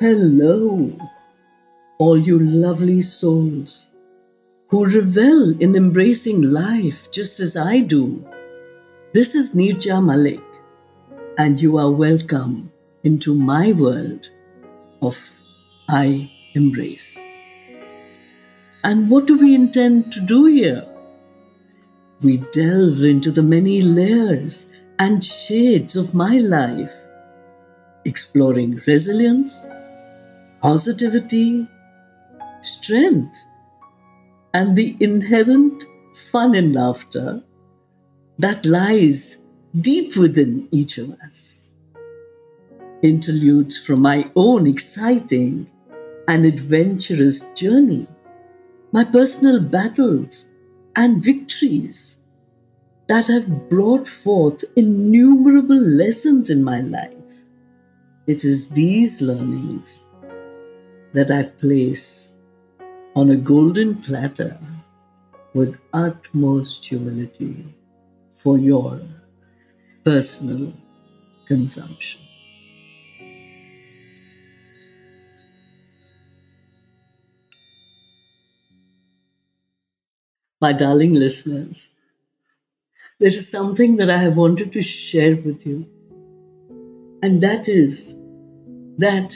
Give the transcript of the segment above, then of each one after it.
Hello, all you lovely souls who revel in embracing life just as I do. This is Neerja Malik, and you are welcome into my world of I Embrace. And what do we intend to do here? We delve into the many layers and shades of my life, exploring resilience positivity, strength, and the inherent fun and laughter that lies deep within each of us. Interludes from my own exciting and adventurous journey, my personal battles and victories that have brought forth innumerable lessons in my life. It is these learnings that I place on a golden platter with utmost humility for your personal consumption. My darling listeners, there is something that I have wanted to share with you, and that is that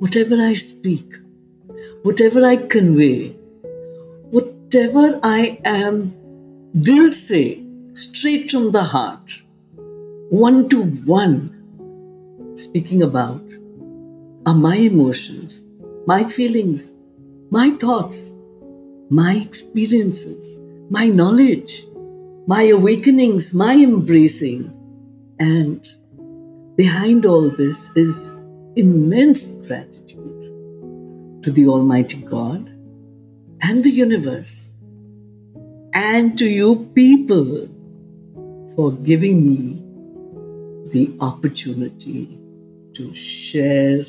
whatever I speak, whatever I convey, whatever I am, they'll say straight from the heart, one to one, speaking about are my emotions, my feelings, my thoughts, my experiences, my knowledge, my awakenings, my embracing. And behind all this is immense gratitude to the Almighty God and the universe and to you people for giving me the opportunity to share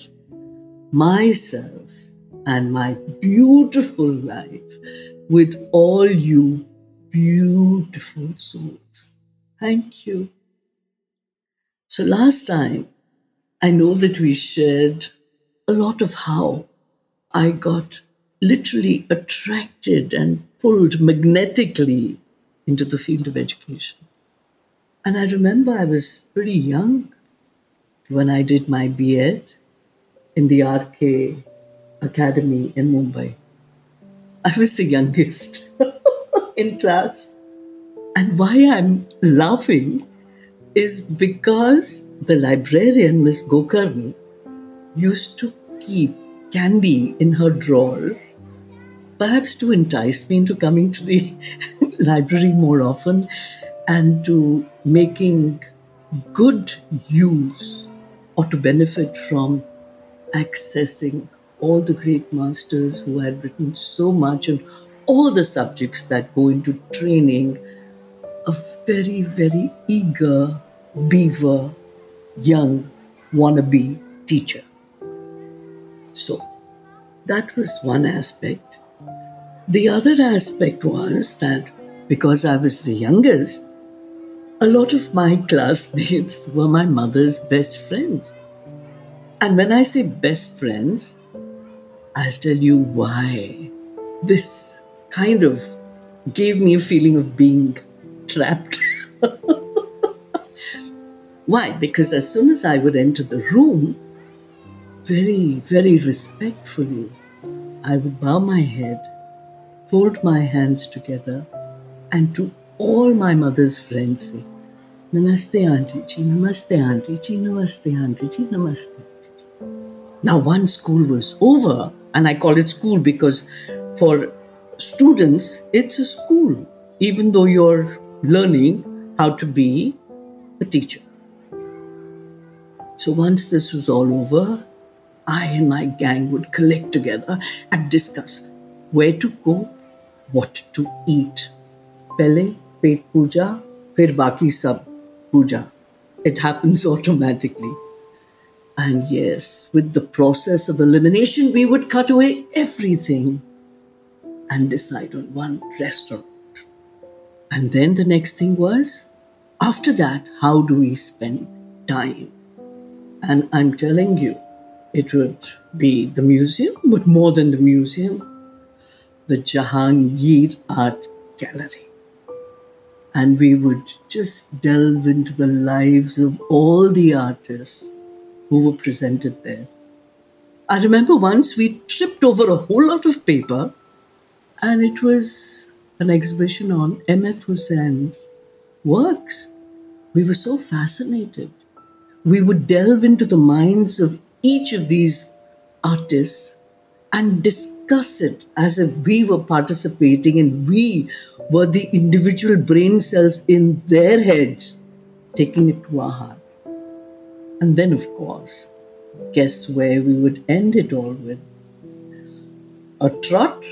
myself and my beautiful life with all you beautiful souls. Thank you. So, last time I know that we shared a lot of how I got literally attracted and pulled magnetically into the field of education. And I remember I was pretty young when I did my B.Ed in the RK Academy in Mumbai. I was the youngest in class. And why I'm laughing is because the librarian, Miss Gokarni, used to keep candy in her drawer, perhaps to entice me into coming to the library more often and to making good use or to benefit from accessing all the great masters who had written so much on all the subjects that go into training a very, very eager beaver young wannabe teacher. So that was one aspect. The other aspect was that because I was the youngest, a lot of my classmates were my mother's best friends. And when I say best friends, I'll tell you why this kind of gave me a feeling of being trapped. Why? Because as soon as I would enter the room, very, very respectfully, I would bow my head, fold my hands together, and to all my mother's friends say, Namaste, Auntie Ji, Namaste, Auntie Ji, Namaste, Auntie Ji, Namaste. Now, once school was over, and I call it school because for students, it's a school, even though you're learning how to be a teacher. So once this was all over, I and my gang would collect together and discuss where to go, what to eat. Pele, pet puja, fir baki sab puja. It happens automatically. And yes, with the process of elimination, we would cut away everything and decide on one restaurant. And then the next thing was after that, how do we spend time? And I'm telling you, it would be the museum, but more than the museum, the Jehangir Art Gallery. And we would just delve into the lives of all the artists who were presented there. I remember once we tripped over a whole lot of paper, and it was an exhibition on M.F. Husain's works. We were so fascinated. We would delve into the minds of each of these artists and discuss it as if we were participating and we were the individual brain cells in their heads, taking it to our heart. And then, of course, guess where we would end it all with? A trot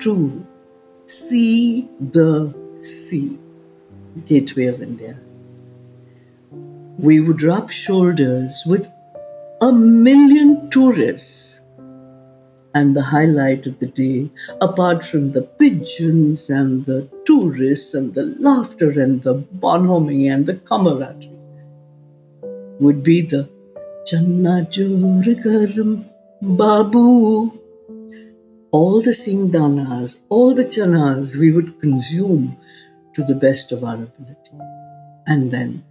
to see the sea, gateway of India. We would rub shoulders with a million tourists. And the highlight of the day, apart from the pigeons and the tourists and the laughter and the bonhomie and the camaraderie, would be the Channa Jorgaram Babu. All the singdanas, all the chanas we would consume to the best of our ability. And then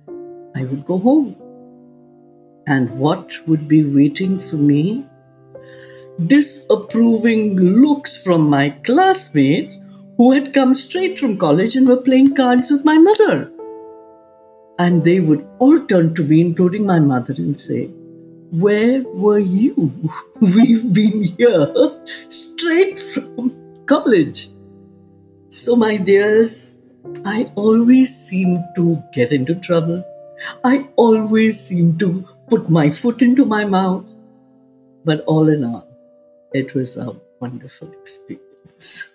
I would go home. And what would be waiting for me? Disapproving looks from my classmates who had come straight from college and were playing cards with my mother. And they would all turn to me, including my mother, and say, Where were you? We've been here straight from college. So, my dears, I always seem to get into trouble. I always seem to put my foot into my mouth. But all in all, it was a wonderful experience.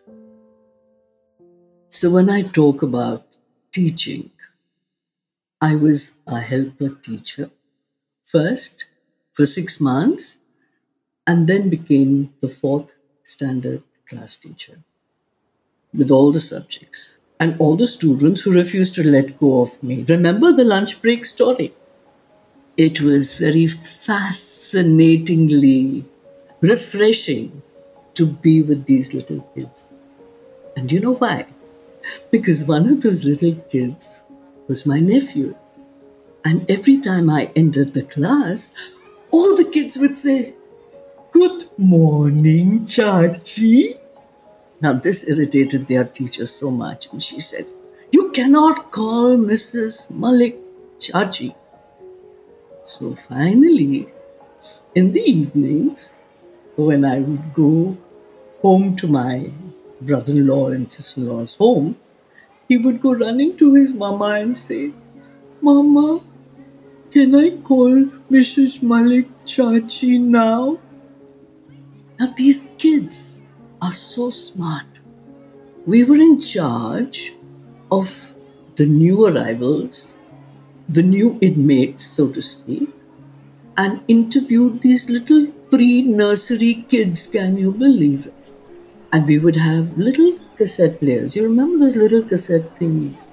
So when I talk about teaching, I was a helper teacher first for six months and then became the fourth standard class teacher with all the subjects and all the students who refused to let go of me. Remember the lunch break story? It was very fascinatingly refreshing to be with these little kids. And you know why? Because one of those little kids was my nephew. And every time I entered the class, all the kids would say, Good morning, Chachi. Now, this irritated their teacher so much, and she said, You cannot call Mrs. Malik Chachi. So finally, in the evenings, when I would go home to my brother in law and sister in law's home, he would go running to his mama and say, Mama, can I call Mrs. Malik Chachi now? Now, these kids are so smart. We were in charge of the new arrivals the new inmates, so to speak, and interviewed these little pre nursery kids. Can you believe it? And we would have little cassette players. You remember those little cassette thingies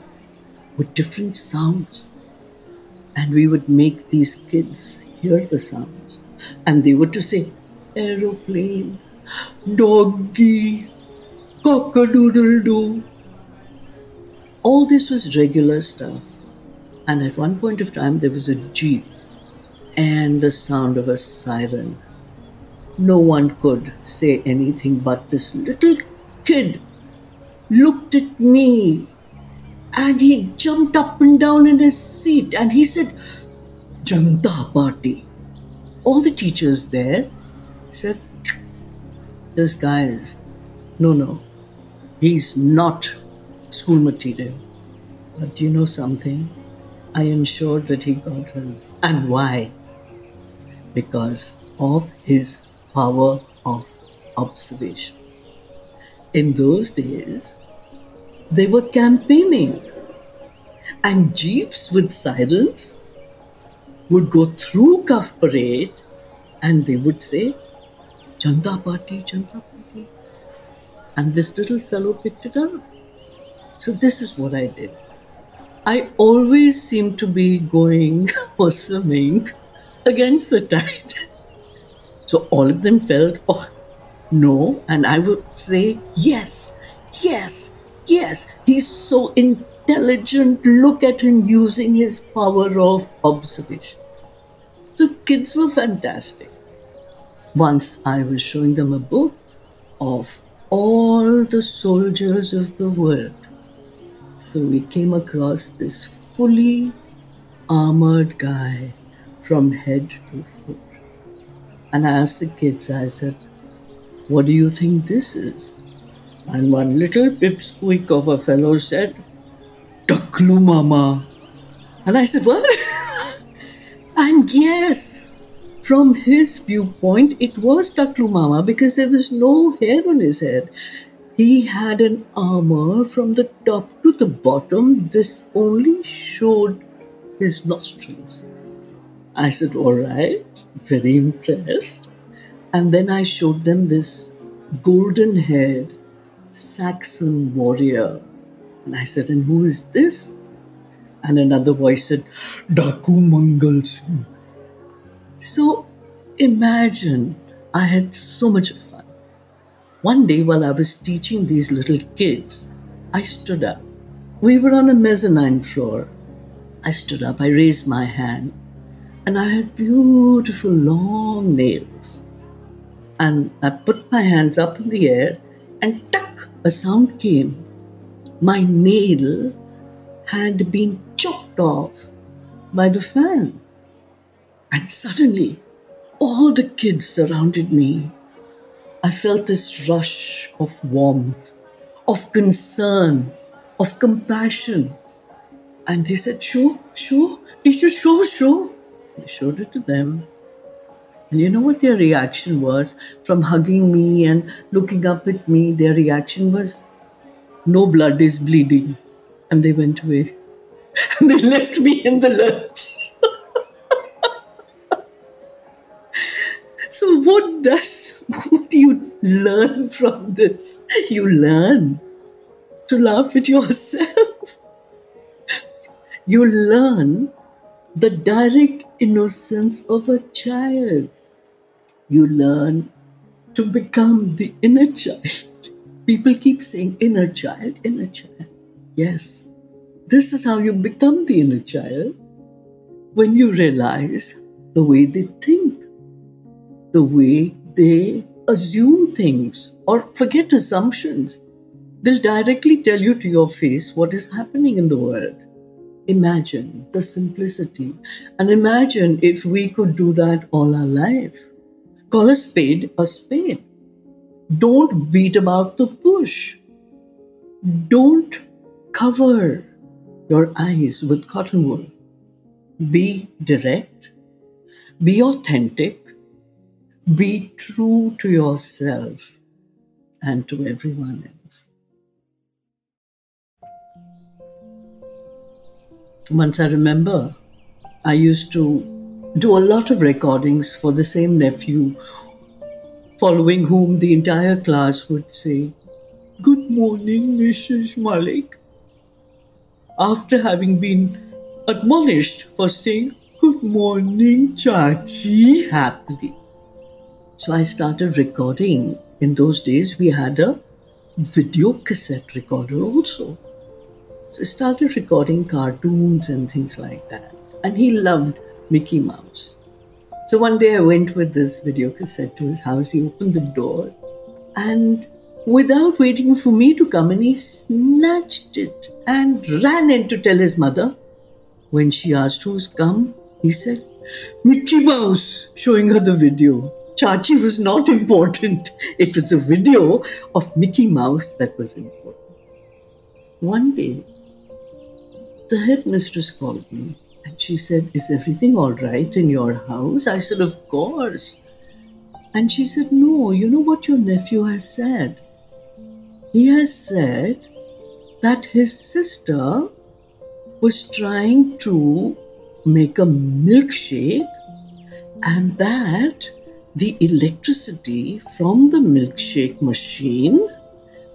with different sounds? And we would make these kids hear the sounds. And they were to say, aeroplane, doggy, cock-a-doodle doo. All this was regular stuff. And at one point of time, there was a jeep and the sound of a siren. No one could say anything, but this little kid looked at me and he jumped up and down in his seat and he said, Janta Party. All the teachers there said, This guy is, no, no, he's not school material. But you know something? I ensured that he got him. And why? Because of his power of observation. In those days, they were campaigning, and jeeps with sirens would go through Cuffe Parade and they would say, Janta Party, Janta Party. And this little fellow picked it up. So, this is what I did. I always seem to be going or swimming against the tide. So all of them felt, oh, no. And I would say, yes, yes, yes. He's so intelligent. Look at him using his power of observation. The kids were fantastic. Once I was showing them a book of all the soldiers of the world. So we came across this fully armored guy from head to foot. And I asked the kids, I said, What do you think this is? And one little pipsqueak of a fellow said, Taklu Mama. And I said, What? and yes, from his viewpoint, it was Taklu Mama because there was no hair on his head. He had an armor from the top to the bottom. This only showed his nostrils. I said, All right, very impressed. And then I showed them this golden haired Saxon warrior. And I said, And who is this? And another voice said, Daku Mangal. So imagine I had so much fun. One day while I was teaching these little kids, I stood up. We were on a mezzanine floor. I stood up, I raised my hand, and I had beautiful long nails. And I put my hands up in the air, and tuck, a sound came. My nail had been chopped off by the fan. And suddenly, all the kids surrounded me. I felt this rush of warmth, of concern, of compassion. And they said, Show, show, teacher, show, show. I showed it to them. And you know what their reaction was? From hugging me and looking up at me, their reaction was, No blood is bleeding. And they went away. And they left me in the lurch. so, what does, what do you learn from this? You learn to laugh at yourself. You learn the direct innocence of a child. You learn to become the inner child. People keep saying inner child, inner child. Yes, this is how you become the inner child when you realize the way they think, the way they assume things or forget assumptions. They'll directly tell you to your face what is happening in the world. Imagine the simplicity. And imagine if we could do that all our life. Call a spade a spade. Don't beat about the bush. Don't cover your eyes with cotton wool. Be direct. Be authentic. Be true to yourself and to everyone else. Once I remember, I used to do a lot of recordings for the same nephew, following whom the entire class would say, Good morning, Mrs. Malik. After having been admonished for saying, Good morning, Chachi, happily. So I started recording. In those days, we had a video cassette recorder also. Started recording cartoons and things like that. And he loved Mickey Mouse. So one day I went with this video cassette to his house. He opened the door and without waiting for me to come in, he snatched it and ran in to tell his mother. When she asked who's come, he said, Mickey Mouse, showing her the video. Chachi was not important. It was the video of Mickey Mouse that was important. One day, the headmistress called me and she said, Is everything all right in your house? I said, Of course. And she said, No, you know what your nephew has said? He has said that his sister was trying to make a milkshake and that the electricity from the milkshake machine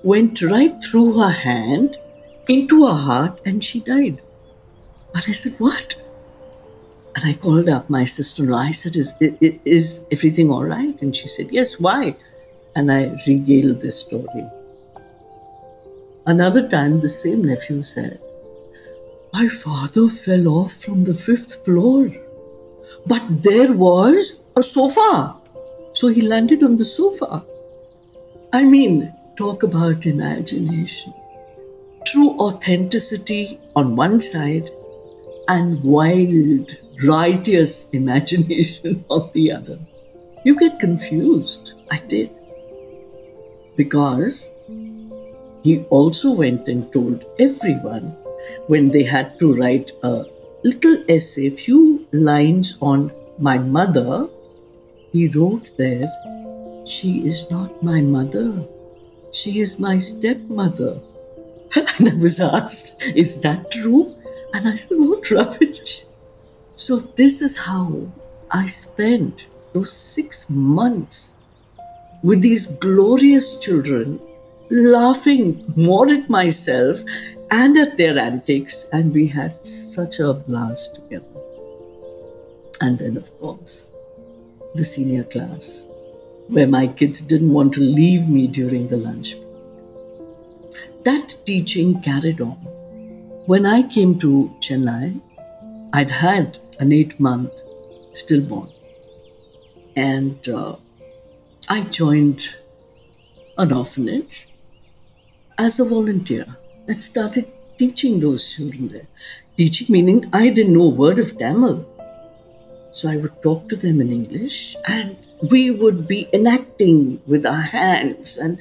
went right through her hand into her heart and she died. But I said, What? And I called up my sister. I said, is, is, is everything all right? And she said, Yes, why? And I regaled this story. Another time, the same nephew said, My father fell off from the fifth floor, but there was a sofa. So he landed on the sofa. I mean, talk about imagination. True authenticity on one side and wild, righteous imagination on the other. You get confused. I did. Because he also went and told everyone when they had to write a little essay, few lines on my mother, he wrote there, She is not my mother, she is my stepmother. and I was asked, Is that true? And I said, What rubbish. So, this is how I spent those six months with these glorious children, laughing more at myself and at their antics, and we had such a blast together. And then, of course, the senior class, where my kids didn't want to leave me during the lunch break. That teaching carried on when I came to Chennai, I'd had an eight month stillborn. And uh, I joined an orphanage as a volunteer and started teaching those children there. Teaching meaning I didn't know a word of Tamil. So I would talk to them in English and we would be enacting with our hands and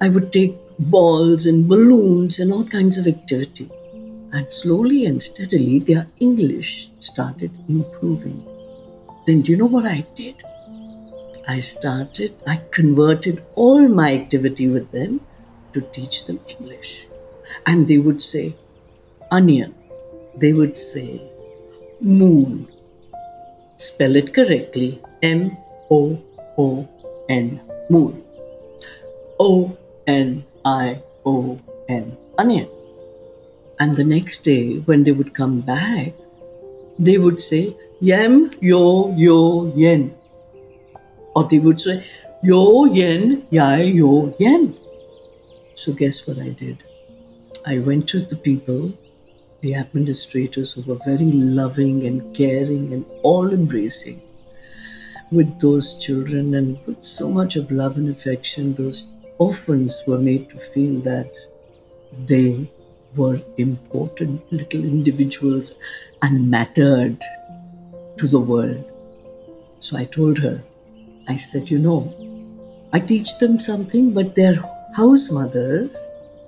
I would take balls and balloons and all kinds of activity. And slowly and steadily, their English started improving. Then, do you know what I did? I started, I converted all my activity with them to teach them English. And they would say, onion. They would say, moon. Spell it correctly M O O N, moon. O N I O N, onion. And the next day, when they would come back, they would say, Yem, yo, yo, yen. Or they would say, Yo, yen, yai, yo, yen. So, guess what I did? I went to the people, the administrators who were very loving and caring and all embracing with those children and with so much of love and affection, those orphans were made to feel that they were important little individuals and mattered to the world. So I told her, I said, you know, I teach them something, but their house mothers,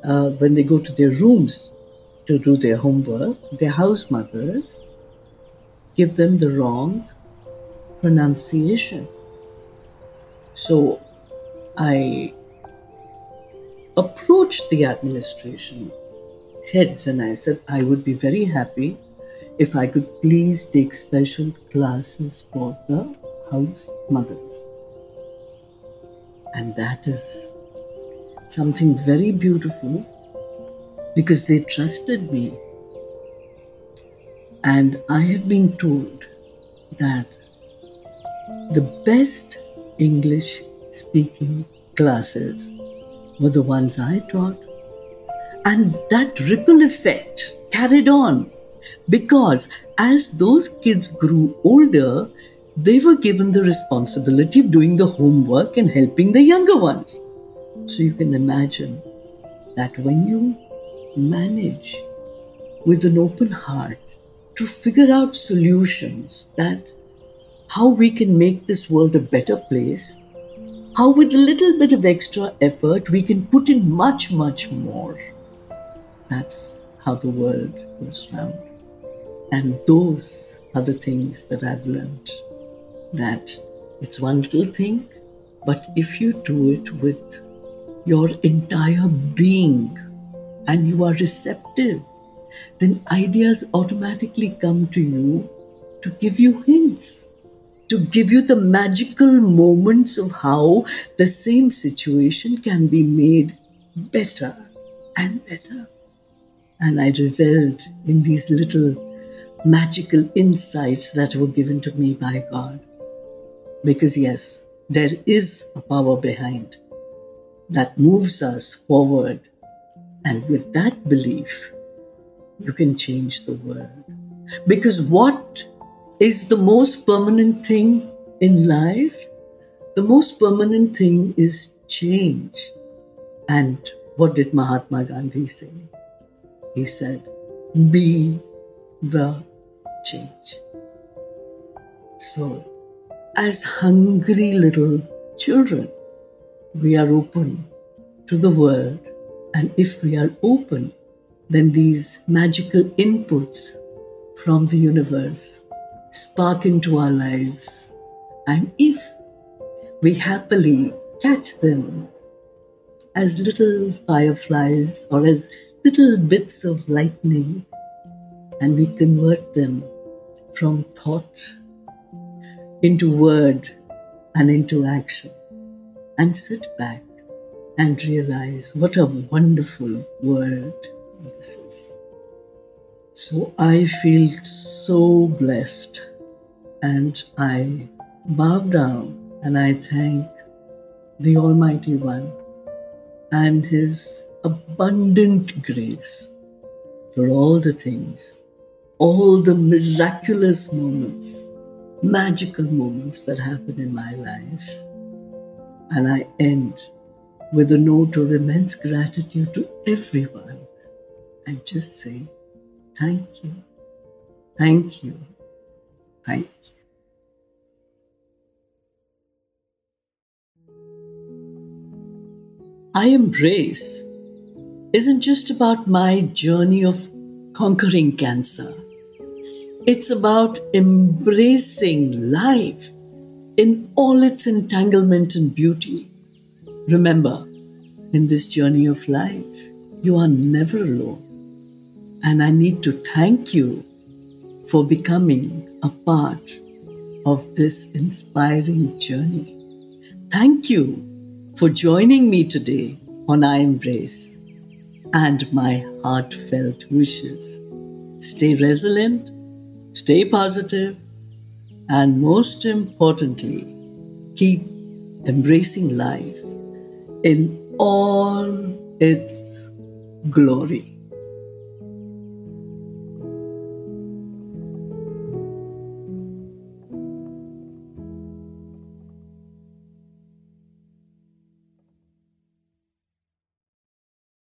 uh, when they go to their rooms to do their homework, their house mothers give them the wrong pronunciation. So I approached the administration heads and I said I would be very happy if I could please take special classes for the house mothers. And that is something very beautiful because they trusted me. And I have been told that the best English speaking classes were the ones I taught and that ripple effect carried on because as those kids grew older, they were given the responsibility of doing the homework and helping the younger ones. So you can imagine that when you manage with an open heart to figure out solutions that how we can make this world a better place, how with a little bit of extra effort we can put in much, much more. That's how the world goes round. And those are the things that I've learned that it's one little thing, but if you do it with your entire being and you are receptive, then ideas automatically come to you to give you hints, to give you the magical moments of how the same situation can be made better and better. And I reveled in these little magical insights that were given to me by God. Because, yes, there is a power behind that moves us forward. And with that belief, you can change the world. Because what is the most permanent thing in life? The most permanent thing is change. And what did Mahatma Gandhi say? He said, Be the change. So, as hungry little children, we are open to the world, and if we are open, then these magical inputs from the universe spark into our lives. And if we happily catch them as little fireflies or as little bits of lightning, and we convert them from thought into word and into action, and sit back and realize what a wonderful world this is. So I feel so blessed and I bow down and I thank the Almighty One and His abundant grace for all the things, all the miraculous moments, magical moments that happen in my life. And I end with a note of immense gratitude to everyone and just say, Thank you, thank you, thank you. I Embrace isn't just about my journey of conquering cancer. It's about embracing life in all its entanglement and beauty. Remember, in this journey of life, you are never alone. And I need to thank you for becoming a part of this inspiring journey. Thank you for joining me today on I Embrace and my heartfelt wishes. Stay resilient, stay positive, and most importantly, keep embracing life in all its glory.